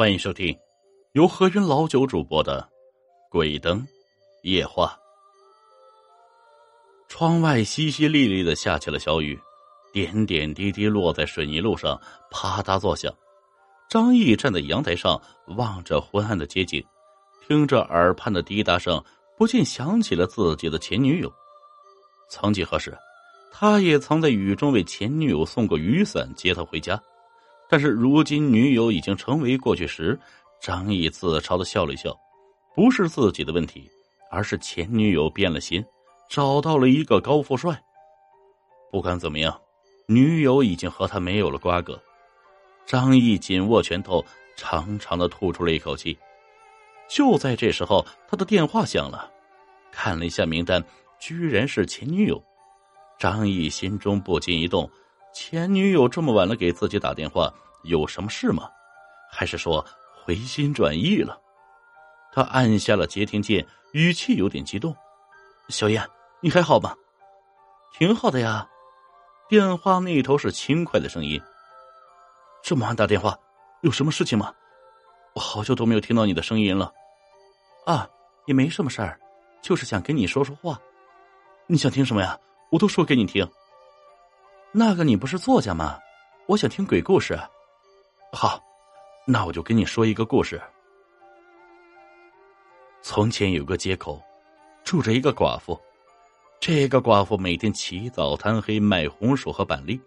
欢迎收听由何云老九主播的《鬼灯夜话》。窗外淅淅沥沥的下起了小雨，点点滴滴落在水泥路上，啪嗒作响。张毅站在阳台上，望着昏暗的街景，听着耳畔的滴答声，不禁想起了自己的前女友。曾几何时，他也曾在雨中为前女友送过雨伞，接她回家。但是如今女友已经成为过去时，张毅自嘲的笑了笑，不是自己的问题，而是前女友变了心，找到了一个高富帅。不管怎么样，女友已经和他没有了瓜葛。张毅紧握拳头，长长的吐出了一口气。就在这时候，他的电话响了，看了一下名单，居然是前女友。张毅心中不禁一动。前女友这么晚了给自己打电话，有什么事吗？还是说回心转意了？他按下了接听键，语气有点激动：“小燕，你还好吗？”“挺好的呀。”电话那头是轻快的声音。“这么晚打电话，有什么事情吗？我好久都没有听到你的声音了。”“啊，也没什么事儿，就是想跟你说说话。你想听什么呀？我都说给你听。”那个，你不是作家吗？我想听鬼故事。好，那我就跟你说一个故事。从前有个街口，住着一个寡妇。这个寡妇每天起早贪黑卖红薯和板栗。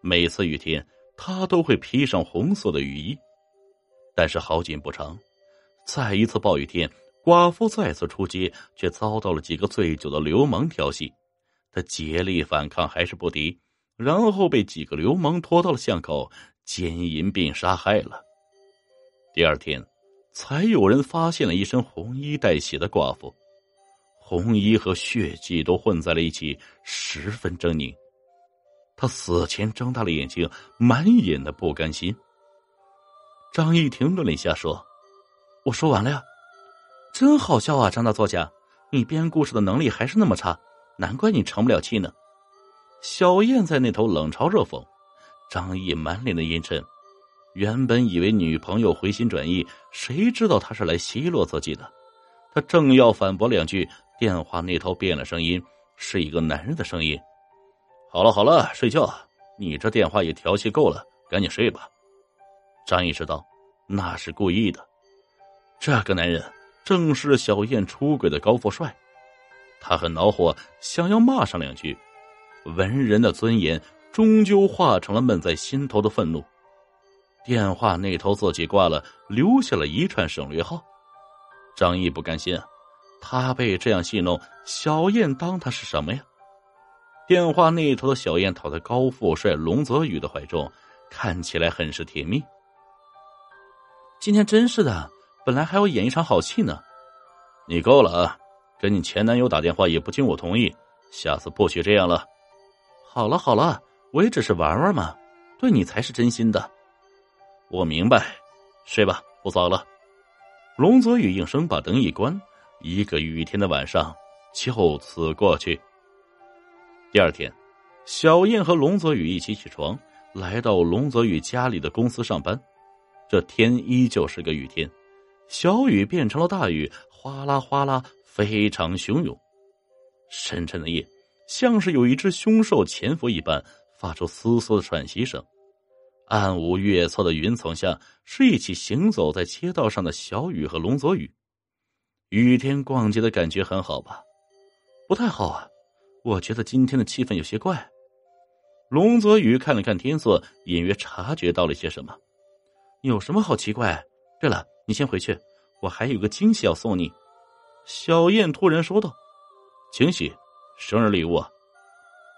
每次雨天，她都会披上红色的雨衣。但是好景不长，在一次暴雨天，寡妇再次出街，却遭到了几个醉酒的流氓调戏。她竭力反抗，还是不敌。然后被几个流氓拖到了巷口，奸淫并杀害了。第二天，才有人发现了一身红衣带血的寡妇，红衣和血迹都混在了一起，十分狰狞。他死前睁大了眼睛，满眼的不甘心。张毅停顿了一下，说：“我说完了呀，真好笑啊，张大作家，你编故事的能力还是那么差，难怪你成不了气呢。”小燕在那头冷嘲热讽，张毅满脸的阴沉。原本以为女朋友回心转意，谁知道她是来奚落自己的。他正要反驳两句，电话那头变了声音，是一个男人的声音：“好了好了，睡觉。你这电话也调戏够了，赶紧睡吧。”张毅知道那是故意的。这个男人正是小燕出轨的高富帅，他很恼火，想要骂上两句。文人的尊严终究化成了闷在心头的愤怒。电话那头自己挂了，留下了一串省略号。张毅不甘心啊，他被这样戏弄，小燕当他是什么呀？电话那头的小燕躺在高富帅龙泽宇的怀中，看起来很是甜蜜。今天真是的，本来还要演一场好戏呢。你够了啊！跟你前男友打电话也不经我同意，下次不许这样了。好了好了，我也只是玩玩嘛，对你才是真心的。我明白，睡吧，不早了。龙泽宇应声把灯一关，一个雨天的晚上就此过去。第二天，小燕和龙泽宇一起起床，来到龙泽宇家里的公司上班。这天依旧是个雨天，小雨变成了大雨，哗啦哗啦，非常汹涌。深沉的夜。像是有一只凶兽潜伏一般，发出嘶嘶的喘息声。暗无月色的云层下，是一起行走在街道上的小雨和龙泽宇。雨天逛街的感觉很好吧？不太好啊，我觉得今天的气氛有些怪。龙泽宇看了看天色，隐约察觉到了些什么。有什么好奇怪？对了，你先回去，我还有个惊喜要送你。小燕突然说道：“惊喜。”生日礼物，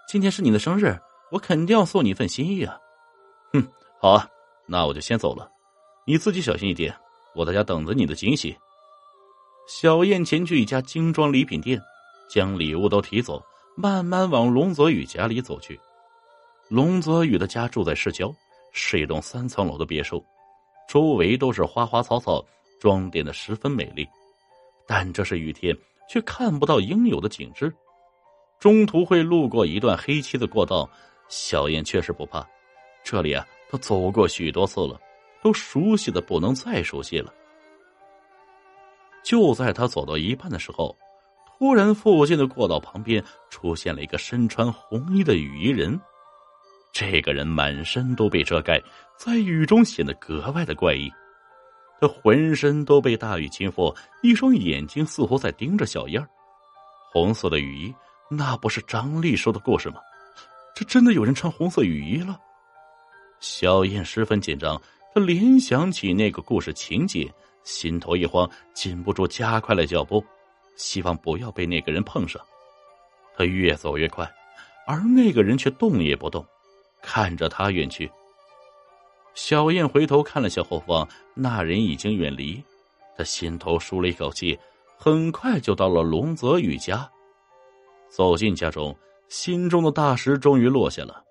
今天是你的生日，我肯定要送你一份心意啊！哼，好啊，那我就先走了，你自己小心一点，我在家等着你的惊喜。小燕前去一家精装礼品店，将礼物都提走，慢慢往龙泽宇家里走去。龙泽宇的家住在市郊，是一栋三层楼的别墅，周围都是花花草草，装点的十分美丽。但这是雨天，却看不到应有的景致。中途会路过一段黑漆的过道，小燕确实不怕。这里啊，她走过许多次了，都熟悉的不能再熟悉了。就在他走到一半的时候，突然附近的过道旁边出现了一个身穿红衣的雨衣人。这个人满身都被遮盖，在雨中显得格外的怪异。他浑身都被大雨侵覆，一双眼睛似乎在盯着小燕红色的雨衣，那不是张丽说的故事吗？这真的有人穿红色雨衣了？小燕十分紧张，她联想起那个故事情节，心头一慌，禁不住加快了脚步，希望不要被那个人碰上。他越走越快，而那个人却动也不动。看着他远去，小燕回头看了下后方，那人已经远离。他心头舒了一口气，很快就到了龙泽宇家。走进家中，心中的大石终于落下了。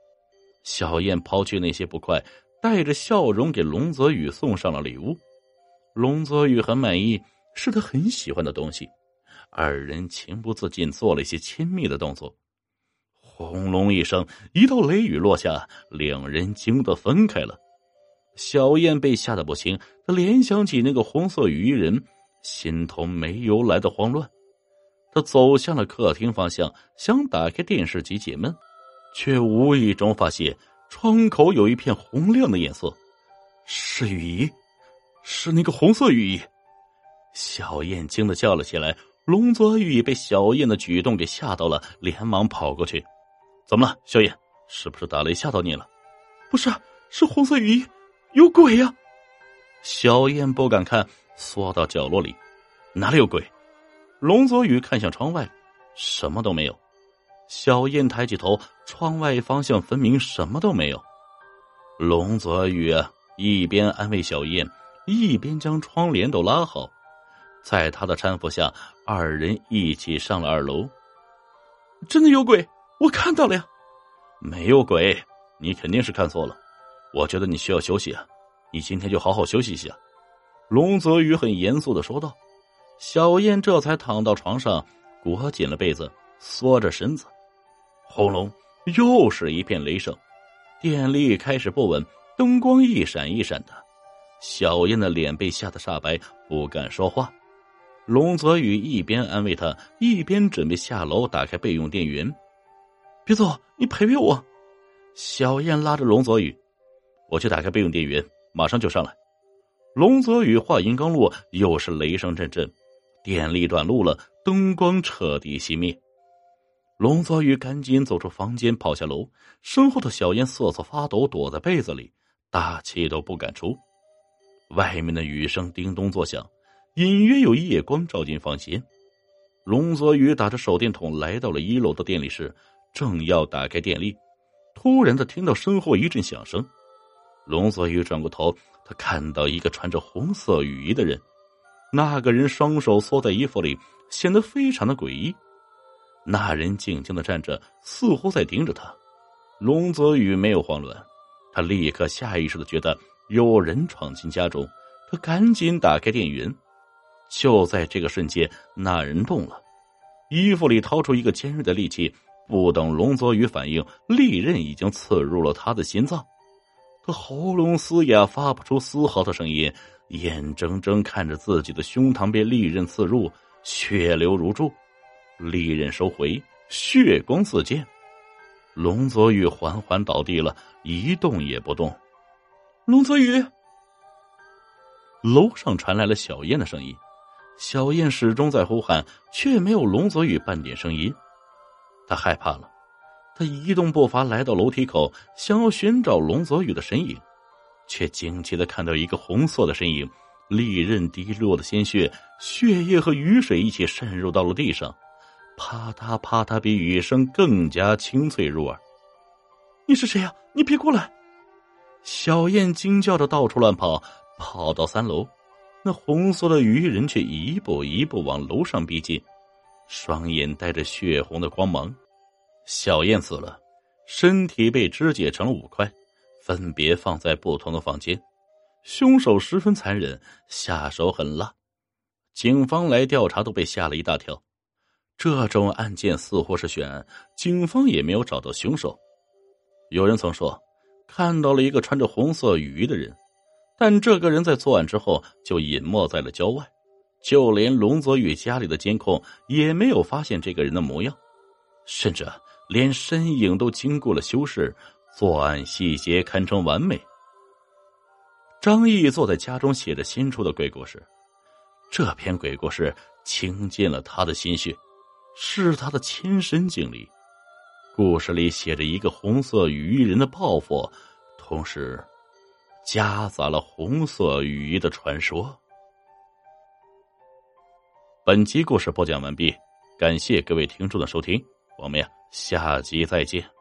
小燕抛去那些不快，带着笑容给龙泽宇送上了礼物。龙泽宇很满意，是他很喜欢的东西。二人情不自禁做了一些亲密的动作。轰隆一声，一道雷雨落下，两人惊得分开了。小燕被吓得不轻，她联想起那个红色雨衣人，心头没由来的慌乱。他走向了客厅方向，想打开电视机解闷，却无意中发现窗口有一片红亮的颜色，是雨衣，是那个红色雨衣。小燕惊的叫了起来。龙泽宇被小燕的举动给吓到了，连忙跑过去。怎么了，小燕？是不是打雷吓到你了？不是，是红色雨衣，有鬼呀！小燕不敢看，缩到角落里。哪里有鬼？龙泽宇看向窗外，什么都没有。小燕抬起头，窗外方向分明什么都没有。龙泽宇一边安慰小燕，一边将窗帘都拉好。在他的搀扶下，二人一起上了二楼。真的有鬼！我看到了呀，没有鬼，你肯定是看错了。我觉得你需要休息啊，你今天就好好休息一下。龙泽宇很严肃的说道。小燕这才躺到床上，裹紧了被子，缩着身子。轰隆，又是一片雷声，电力开始不稳，灯光一闪一闪的。小燕的脸被吓得煞白，不敢说话。龙泽宇一边安慰她，一边准备下楼打开备用电源。别走，你陪陪我。小燕拉着龙泽宇，我去打开备用电源，马上就上来。龙泽宇话音刚落，又是雷声阵阵，电力短路了，灯光彻底熄灭。龙泽宇赶紧走出房间，跑下楼。身后的小燕瑟瑟发抖，躲在被子里，大气都不敢出。外面的雨声叮咚作响，隐约有夜光照进房间。龙泽宇打着手电筒来到了一楼的电力室。正要打开电力，突然的听到身后一阵响声。龙泽宇转过头，他看到一个穿着红色雨衣的人。那个人双手缩在衣服里，显得非常的诡异。那人静静的站着，似乎在盯着他。龙泽宇没有慌乱，他立刻下意识的觉得有人闯进家中，他赶紧打开电源。就在这个瞬间，那人动了，衣服里掏出一个尖锐的利器。不等龙泽宇反应，利刃已经刺入了他的心脏，他喉咙嘶哑，发不出丝毫的声音，眼睁睁看着自己的胸膛被利刃刺入，血流如注。利刃收回，血光四溅，龙泽宇缓缓倒地了，一动也不动。龙泽宇，楼上传来了小燕的声音，小燕始终在呼喊，却没有龙泽宇半点声音。他害怕了，他移动步伐来到楼梯口，想要寻找龙泽宇的身影，却惊奇的看到一个红色的身影，利刃滴落的鲜血，血液和雨水一起渗入到了地上，啪嗒啪嗒，比雨声更加清脆入耳。你是谁呀？你别过来！小燕惊叫着到处乱跑，跑到三楼，那红色的鱼人却一步一步往楼上逼近。双眼带着血红的光芒，小燕死了，身体被肢解成了五块，分别放在不同的房间。凶手十分残忍，下手狠辣。警方来调查都被吓了一大跳。这种案件似乎是悬案，警方也没有找到凶手。有人曾说，看到了一个穿着红色雨衣的人，但这个人在作案之后就隐没在了郊外，就连龙泽宇家里的监控也没有发现这个人的模样，甚至连身影都经过了修饰，作案细节堪称完美。张毅坐在家中写着新出的鬼故事，这篇鬼故事倾尽了他的心血，是他的亲身经历。故事里写着一个红色雨衣人的报复，同时夹杂了红色雨衣的传说。本集故事播讲完毕，感谢各位听众的收听，我们呀下集再见。